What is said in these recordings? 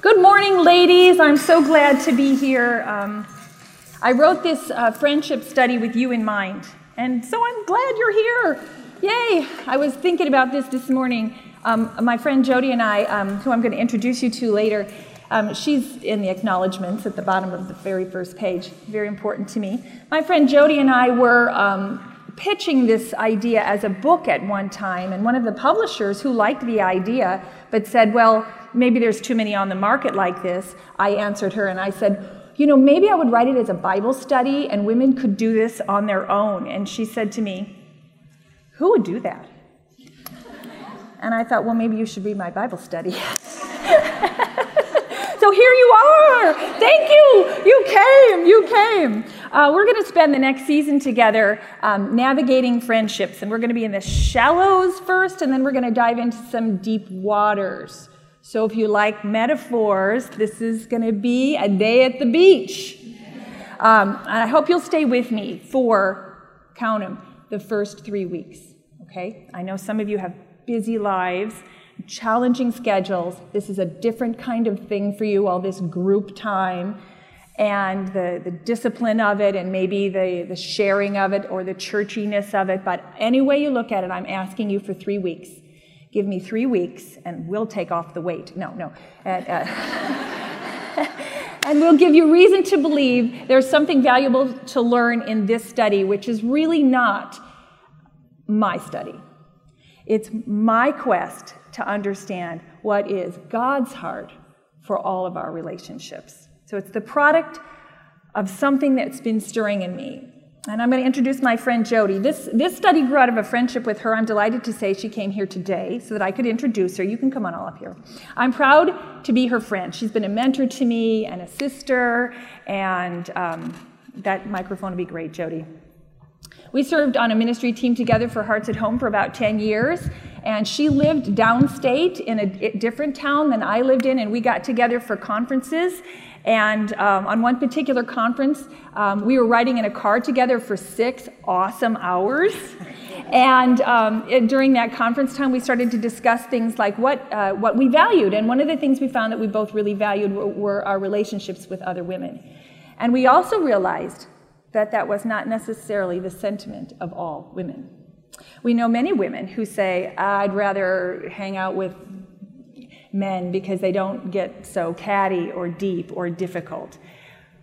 Good morning, ladies. I'm so glad to be here. Um, I wrote this uh, friendship study with you in mind, and so I'm glad you're here. Yay! I was thinking about this this morning. Um, my friend Jody and I, um, who I'm going to introduce you to later, um, she's in the acknowledgments at the bottom of the very first page, very important to me. My friend Jody and I were um, pitching this idea as a book at one time, and one of the publishers who liked the idea but said, Well, maybe there's too many on the market like this, I answered her and I said, You know, maybe I would write it as a Bible study and women could do this on their own. And she said to me, Who would do that? And I thought, Well, maybe you should read my Bible study. so here you are. Thank you. You came. You came. Uh, we're going to spend the next season together um, navigating friendships, and we're going to be in the shallows first, and then we're going to dive into some deep waters. So if you like metaphors, this is going to be a day at the beach. Um, and I hope you'll stay with me for, count them, the first three weeks. Okay? I know some of you have busy lives challenging schedules. This is a different kind of thing for you, all this group time and the, the discipline of it and maybe the, the sharing of it or the churchiness of it. But any way you look at it, I'm asking you for three weeks. Give me three weeks and we'll take off the weight. No, no. And, uh, and we'll give you reason to believe there's something valuable to learn in this study, which is really not my study. It's my quest to understand what is God's heart for all of our relationships. So it's the product of something that's been stirring in me. And I'm going to introduce my friend Jody. This, this study grew out of a friendship with her. I'm delighted to say she came here today so that I could introduce her. You can come on all up here. I'm proud to be her friend. She's been a mentor to me and a sister, and um, that microphone would be great, Jody. We served on a ministry team together for Hearts at Home for about 10 years, and she lived downstate in a different town than I lived in, and we got together for conferences. And um, on one particular conference, um, we were riding in a car together for six awesome hours. And um, during that conference time, we started to discuss things like what, uh, what we valued. And one of the things we found that we both really valued were, were our relationships with other women. And we also realized that that was not necessarily the sentiment of all women. We know many women who say, I'd rather hang out with men because they don't get so catty or deep or difficult.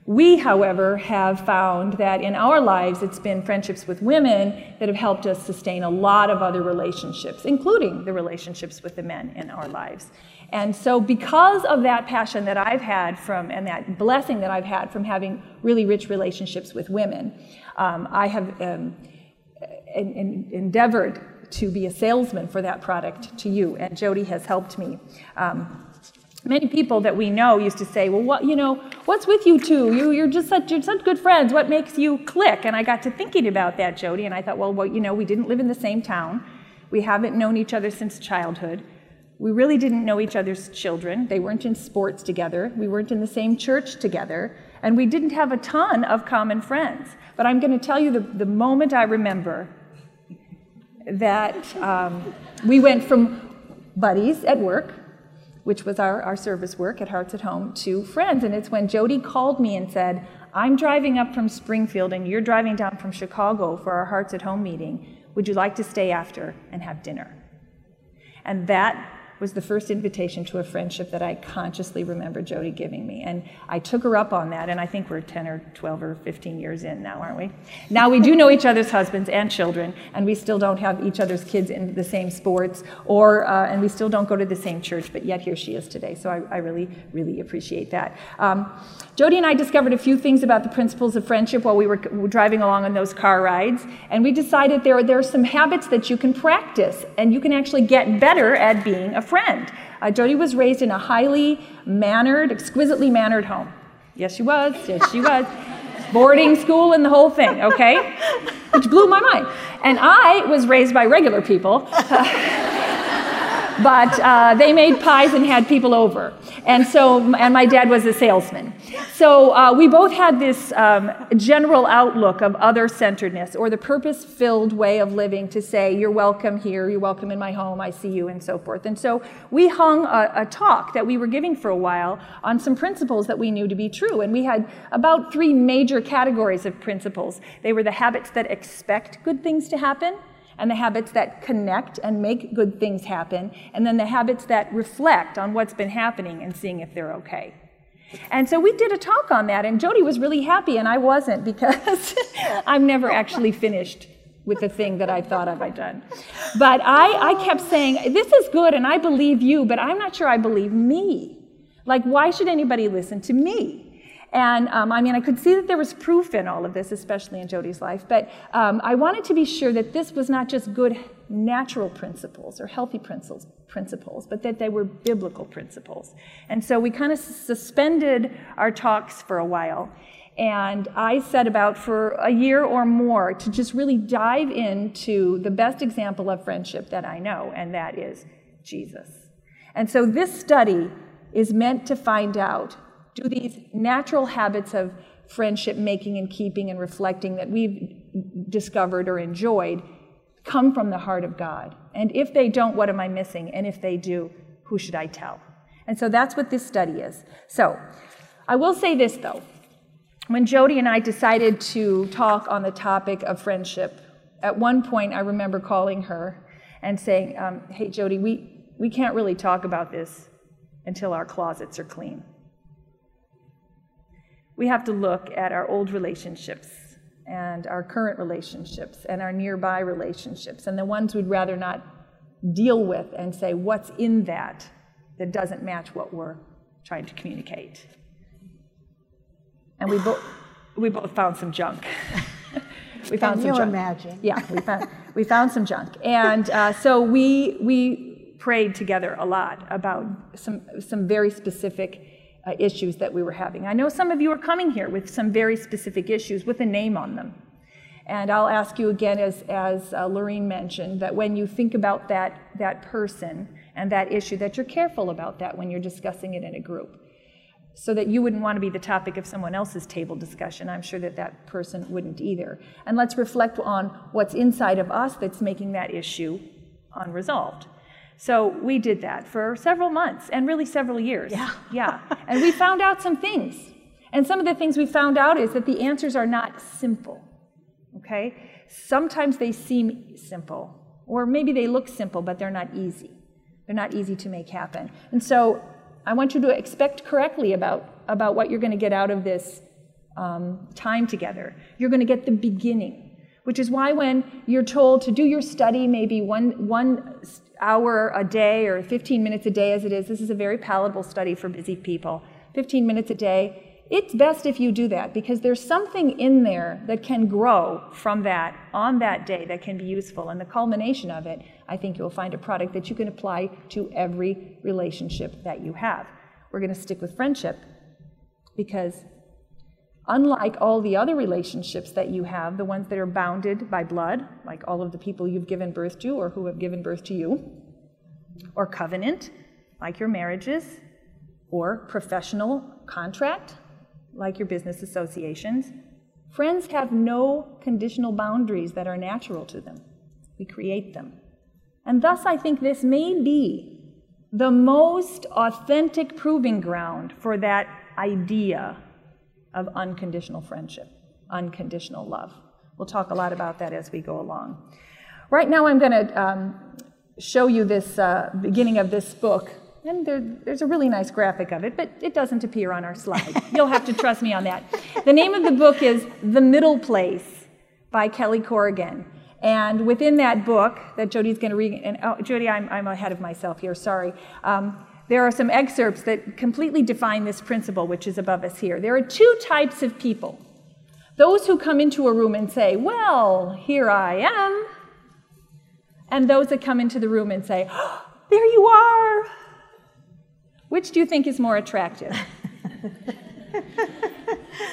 We, however, have found that in our lives it's been friendships with women that have helped us sustain a lot of other relationships, including the relationships with the men in our lives. And so, because of that passion that I've had from, and that blessing that I've had from having really rich relationships with women, um, I have um, en- en- endeavored to be a salesman for that product to you, and Jody has helped me. Um, many people that we know used to say, "Well, what you know, what's with you two? You, you're just such you're such good friends. What makes you click?" And I got to thinking about that, Jody, and I thought, well, well, you know, we didn't live in the same town. We haven't known each other since childhood. We really didn't know each other's children. They weren't in sports together. We weren't in the same church together. And we didn't have a ton of common friends. But I'm going to tell you the, the moment I remember that um, we went from buddies at work, which was our, our service work at Hearts at Home, to friends. And it's when Jody called me and said, I'm driving up from Springfield and you're driving down from Chicago for our Hearts at Home meeting. Would you like to stay after and have dinner? And that was the first invitation to a friendship that I consciously remember Jody giving me. And I took her up on that, and I think we're 10 or 12 or 15 years in now, aren't we? Now we do know each other's husbands and children, and we still don't have each other's kids in the same sports, or, uh, and we still don't go to the same church, but yet here she is today. So I, I really, really appreciate that. Um, Jody and I discovered a few things about the principles of friendship while we were driving along on those car rides, and we decided there, there are some habits that you can practice, and you can actually get better at being a friend. Uh, Jody was raised in a highly mannered, exquisitely mannered home. Yes, she was. Yes, she was. Boarding school and the whole thing, okay? Which blew my mind. And I was raised by regular people. but uh, they made pies and had people over. And so, and my dad was a salesman. So uh, we both had this um, general outlook of other centeredness or the purpose filled way of living to say, you're welcome here, you're welcome in my home, I see you, and so forth. And so we hung a, a talk that we were giving for a while on some principles that we knew to be true. And we had about three major categories of principles. They were the habits that expect good things to happen and the habits that connect and make good things happen, and then the habits that reflect on what's been happening and seeing if they're okay. And so we did a talk on that, and Jody was really happy, and I wasn't because I'm never actually finished with the thing that I thought of I'd done. But I, I kept saying, This is good, and I believe you, but I'm not sure I believe me. Like, why should anybody listen to me? And um, I mean, I could see that there was proof in all of this, especially in Jody's life, but um, I wanted to be sure that this was not just good natural principles or healthy principles, principles, but that they were biblical principles. And so we kind of suspended our talks for a while. And I set about for a year or more to just really dive into the best example of friendship that I know, and that is Jesus. And so this study is meant to find out do these natural habits of friendship making and keeping and reflecting that we've discovered or enjoyed come from the heart of God? And if they don't, what am I missing? And if they do, who should I tell? And so that's what this study is. So I will say this though. When Jody and I decided to talk on the topic of friendship, at one point I remember calling her and saying, um, Hey, Jody, we, we can't really talk about this until our closets are clean we have to look at our old relationships and our current relationships and our nearby relationships and the ones we'd rather not deal with and say, what's in that that doesn't match what we're trying to communicate? And we, bo- we both found some junk. we found Can some you junk. imagine? Yeah, we found, we found some junk. And uh, so we, we prayed together a lot about some, some very specific uh, issues that we were having. I know some of you are coming here with some very specific issues with a name on them. And I'll ask you again, as, as uh, Lorene mentioned, that when you think about that, that person and that issue, that you're careful about that when you're discussing it in a group. So that you wouldn't want to be the topic of someone else's table discussion. I'm sure that that person wouldn't either. And let's reflect on what's inside of us that's making that issue unresolved. So we did that for several months and really several years. Yeah. yeah. And we found out some things. And some of the things we found out is that the answers are not simple. Okay? Sometimes they seem simple, or maybe they look simple, but they're not easy. They're not easy to make happen. And so I want you to expect correctly about, about what you're going to get out of this um, time together. You're going to get the beginning, which is why when you're told to do your study maybe one, one hour a day or 15 minutes a day as it is, this is a very palatable study for busy people. 15 minutes a day, it's best if you do that because there's something in there that can grow from that on that day that can be useful. And the culmination of it, I think you'll find a product that you can apply to every relationship that you have. We're going to stick with friendship because Unlike all the other relationships that you have, the ones that are bounded by blood, like all of the people you've given birth to or who have given birth to you, or covenant, like your marriages, or professional contract, like your business associations, friends have no conditional boundaries that are natural to them. We create them. And thus, I think this may be the most authentic proving ground for that idea of unconditional friendship, unconditional love. We'll talk a lot about that as we go along. Right now, I'm going to um, show you this uh, beginning of this book. And there, there's a really nice graphic of it, but it doesn't appear on our slide. You'll have to trust me on that. The name of the book is The Middle Place by Kelly Corrigan. And within that book that Jody's going to read, and oh, Jody, I'm, I'm ahead of myself here, sorry. Um, there are some excerpts that completely define this principle, which is above us here. There are two types of people those who come into a room and say, Well, here I am, and those that come into the room and say, oh, There you are. Which do you think is more attractive?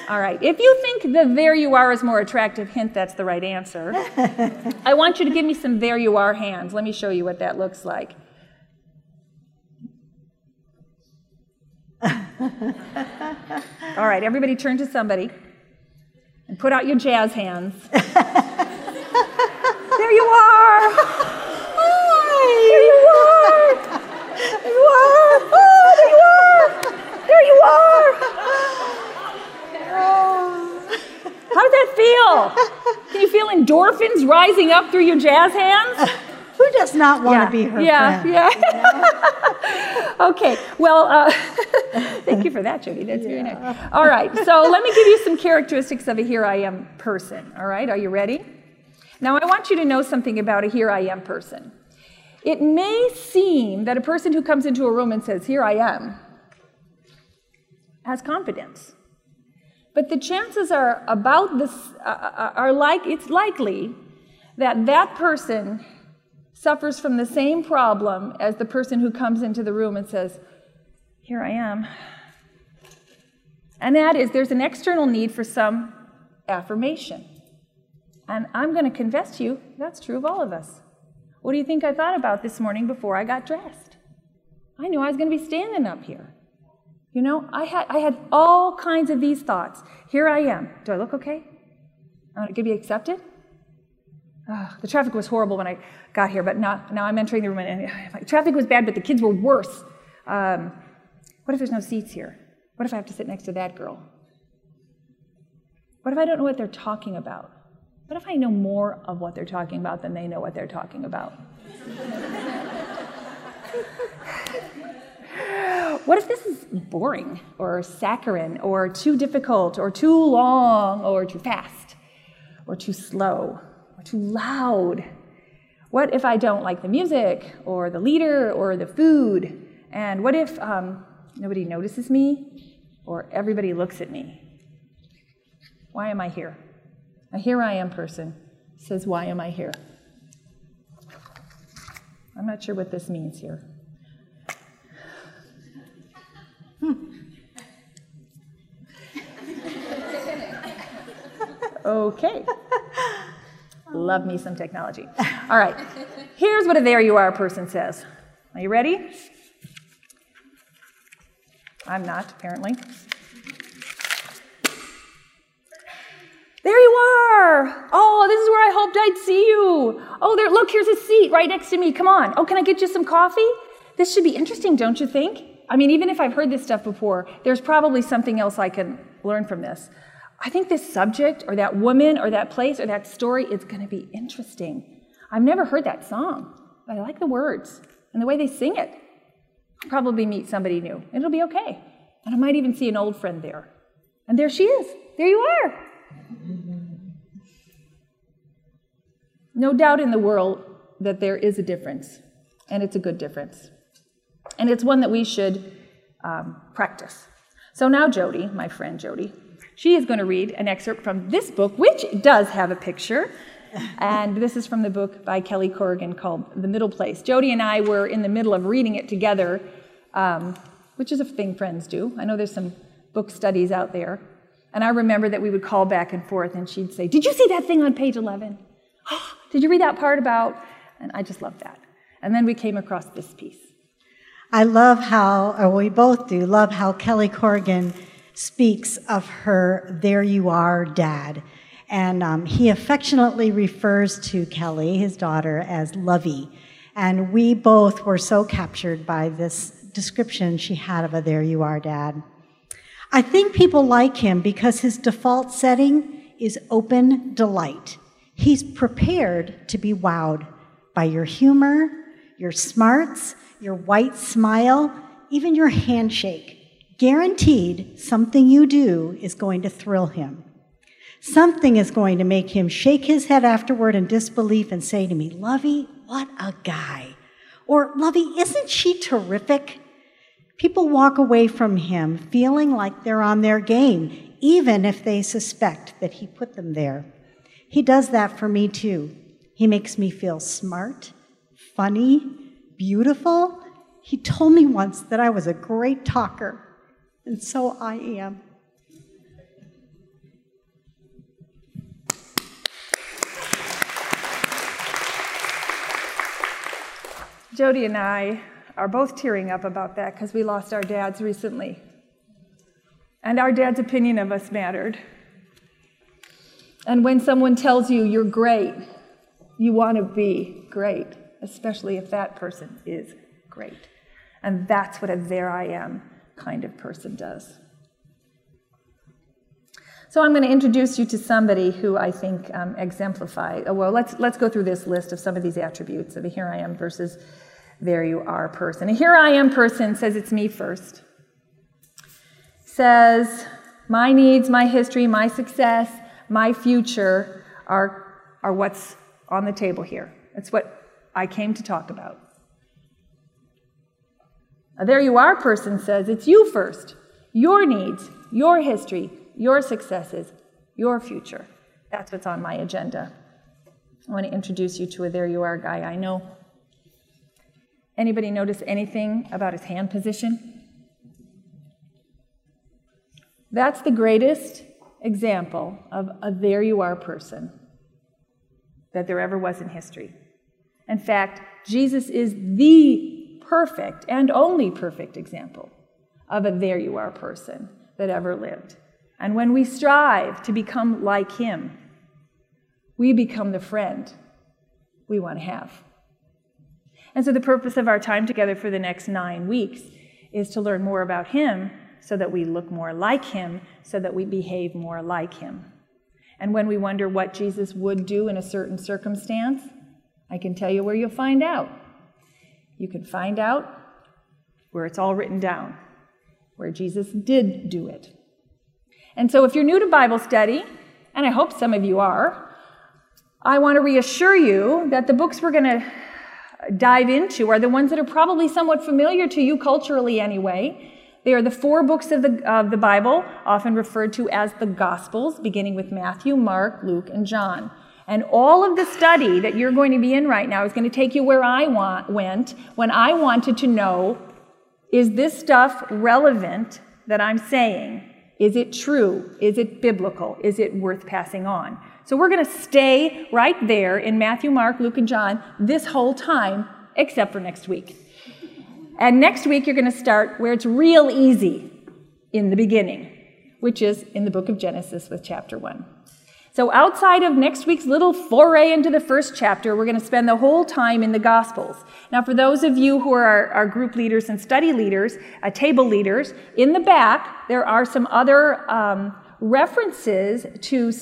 All right. If you think the there you are is more attractive, hint that's the right answer. I want you to give me some there you are hands. Let me show you what that looks like. All right, everybody turn to somebody and put out your jazz hands. there you are. Hi. There you are. There you are. Oh, there you are. There you are. How does that feel? Can you feel endorphins rising up through your jazz hands? Who does not want yeah, to be her yeah, friend? Yeah, yeah. okay, well, uh, thank you for that, Jody. That's yeah. very nice. All right, so let me give you some characteristics of a here I am person. All right, are you ready? Now, I want you to know something about a here I am person. It may seem that a person who comes into a room and says, Here I am, has confidence. But the chances are about this, uh, uh are like, it's likely that that person suffers from the same problem as the person who comes into the room and says, Here I am. And that is there's an external need for some affirmation. And I'm going to confess to you, that's true of all of us. What do you think I thought about this morning before I got dressed? I knew I was going to be standing up here. You know, I had, I had all kinds of these thoughts. Here I am. Do I look okay? I going to be accepted? the traffic was horrible when I got here, but now, now I'm entering the room and, and traffic was bad, but the kids were worse. Um, what if there's no seats here? What if I have to sit next to that girl? What if I don't know what they're talking about? What if I know more of what they're talking about than they know what they're talking about? what if this is boring or saccharine or too difficult or too long or too fast or too slow? Or too loud? What if I don't like the music or the leader or the food? And what if um, nobody notices me or everybody looks at me? Why am I here? A here I am person says, Why am I here? I'm not sure what this means here. Hmm. okay. Love me some technology. All right. Here's what a there you are person says. Are you ready? I'm not, apparently. There you are. Oh, this is where I hoped I'd see you. Oh, there, look, here's a seat right next to me. Come on. Oh, can I get you some coffee? This should be interesting, don't you think? I mean, even if I've heard this stuff before, there's probably something else I can learn from this. I think this subject or that woman or that place or that story is going to be interesting. I've never heard that song, but I like the words and the way they sing it. Probably meet somebody new. It'll be okay. And I might even see an old friend there. And there she is. There you are. No doubt in the world that there is a difference, and it's a good difference. And it's one that we should um, practice. So now, Jody, my friend Jody, she is going to read an excerpt from this book, which does have a picture. And this is from the book by Kelly Corrigan called The Middle Place. Jody and I were in the middle of reading it together, um, which is a thing friends do. I know there's some book studies out there. And I remember that we would call back and forth, and she'd say, Did you see that thing on page 11? Oh, did you read that part about? And I just loved that. And then we came across this piece. I love how, or we both do, love how Kelly Corrigan speaks of her there you are dad. And um, he affectionately refers to Kelly, his daughter, as Lovey. And we both were so captured by this description she had of a there you are dad. I think people like him because his default setting is open delight. He's prepared to be wowed by your humor, your smarts, your white smile, even your handshake guaranteed something you do is going to thrill him. Something is going to make him shake his head afterward in disbelief and say to me, Lovey, what a guy. Or, Lovey, isn't she terrific? People walk away from him feeling like they're on their game, even if they suspect that he put them there. He does that for me too. He makes me feel smart, funny, beautiful. He told me once that I was a great talker. And so I am. Jody and I are both tearing up about that because we lost our dads recently. And our dad's opinion of us mattered. And when someone tells you you're great, you want to be great, especially if that person is great. And that's what a there I am kind of person does. So I'm going to introduce you to somebody who I think um, exemplify. Uh, well, let's let's go through this list of some of these attributes of a here I am versus there you are person. A here I am person says it's me first. Says my needs, my history, my success, my future are are what's on the table here. That's what I came to talk about. There you are person says it's you first. Your needs, your history, your successes, your future. That's what's on my agenda. I want to introduce you to a there you are guy I know. Anybody notice anything about his hand position? That's the greatest example of a there you are person that there ever was in history. In fact, Jesus is the perfect and only perfect example of a there you are person that ever lived. And when we strive to become like him, we become the friend we want to have. And so, the purpose of our time together for the next nine weeks is to learn more about him so that we look more like him, so that we behave more like him. And when we wonder what Jesus would do in a certain circumstance, I can tell you where you'll find out. You can find out where it's all written down, where Jesus did do it. And so, if you're new to Bible study, and I hope some of you are, I want to reassure you that the books we're going to dive into are the ones that are probably somewhat familiar to you culturally anyway. They are the four books of the, of the Bible, often referred to as the Gospels, beginning with Matthew, Mark, Luke, and John. And all of the study that you're going to be in right now is going to take you where I want, went when I wanted to know is this stuff relevant that I'm saying? Is it true? Is it biblical? Is it worth passing on? So we're going to stay right there in Matthew, Mark, Luke, and John this whole time, except for next week. And next week, you're going to start where it's real easy in the beginning, which is in the book of Genesis with chapter 1. So, outside of next week's little foray into the first chapter, we're going to spend the whole time in the Gospels. Now, for those of you who are our, our group leaders and study leaders, uh, table leaders, in the back, there are some other um, references to,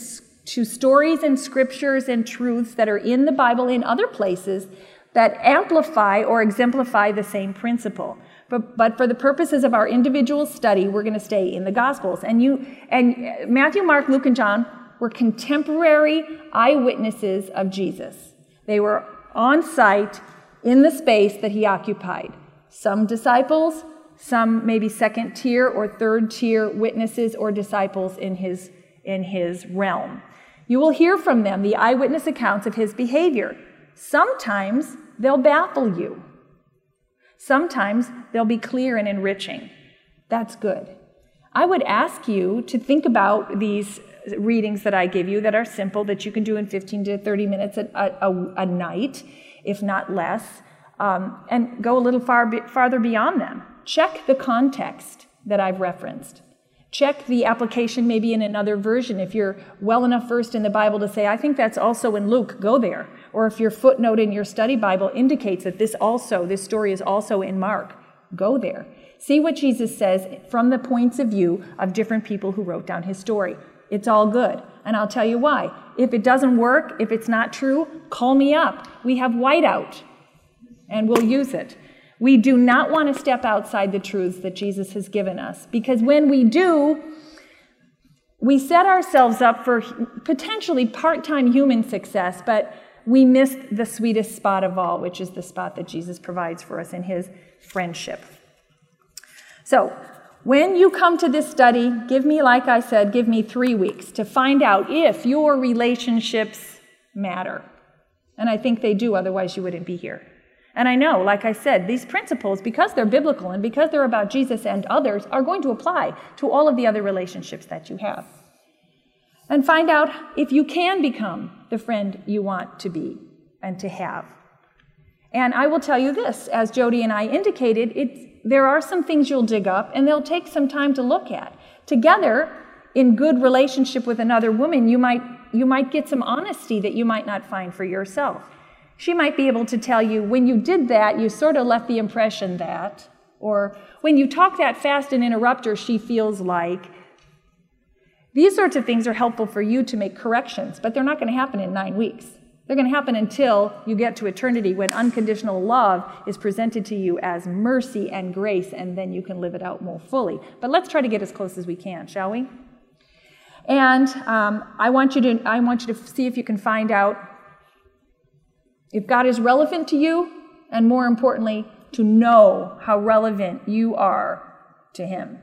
to stories and scriptures and truths that are in the Bible in other places that amplify or exemplify the same principle. But, but for the purposes of our individual study, we're going to stay in the Gospels. And you and Matthew, Mark, Luke, and John were contemporary eyewitnesses of Jesus. They were on site in the space that he occupied. Some disciples, some maybe second tier or third tier witnesses or disciples in his, in his realm. You will hear from them the eyewitness accounts of his behavior. Sometimes they'll baffle you. Sometimes they'll be clear and enriching. That's good. I would ask you to think about these readings that I give you that are simple, that you can do in 15 to 30 minutes a, a, a night, if not less, um, and go a little far, farther beyond them. Check the context that I've referenced. Check the application maybe in another version. If you're well enough versed in the Bible to say, I think that's also in Luke, go there. Or if your footnote in your study Bible indicates that this also, this story is also in Mark, go there. See what Jesus says from the points of view of different people who wrote down his story. It's all good. And I'll tell you why. If it doesn't work, if it's not true, call me up. We have whiteout and we'll use it. We do not want to step outside the truths that Jesus has given us because when we do, we set ourselves up for potentially part time human success, but we miss the sweetest spot of all, which is the spot that Jesus provides for us in his friendship. So, when you come to this study, give me, like I said, give me three weeks to find out if your relationships matter. And I think they do, otherwise, you wouldn't be here. And I know, like I said, these principles, because they're biblical and because they're about Jesus and others, are going to apply to all of the other relationships that you have. And find out if you can become the friend you want to be and to have. And I will tell you this, as Jody and I indicated, it's there are some things you'll dig up, and they'll take some time to look at. Together, in good relationship with another woman, you might, you might get some honesty that you might not find for yourself. She might be able to tell you, when you did that, you sort of left the impression that, or when you talk that fast and interrupt her, she feels like. These sorts of things are helpful for you to make corrections, but they're not going to happen in nine weeks. They're going to happen until you get to eternity when unconditional love is presented to you as mercy and grace, and then you can live it out more fully. But let's try to get as close as we can, shall we? And um, I, want you to, I want you to see if you can find out if God is relevant to you, and more importantly, to know how relevant you are to Him.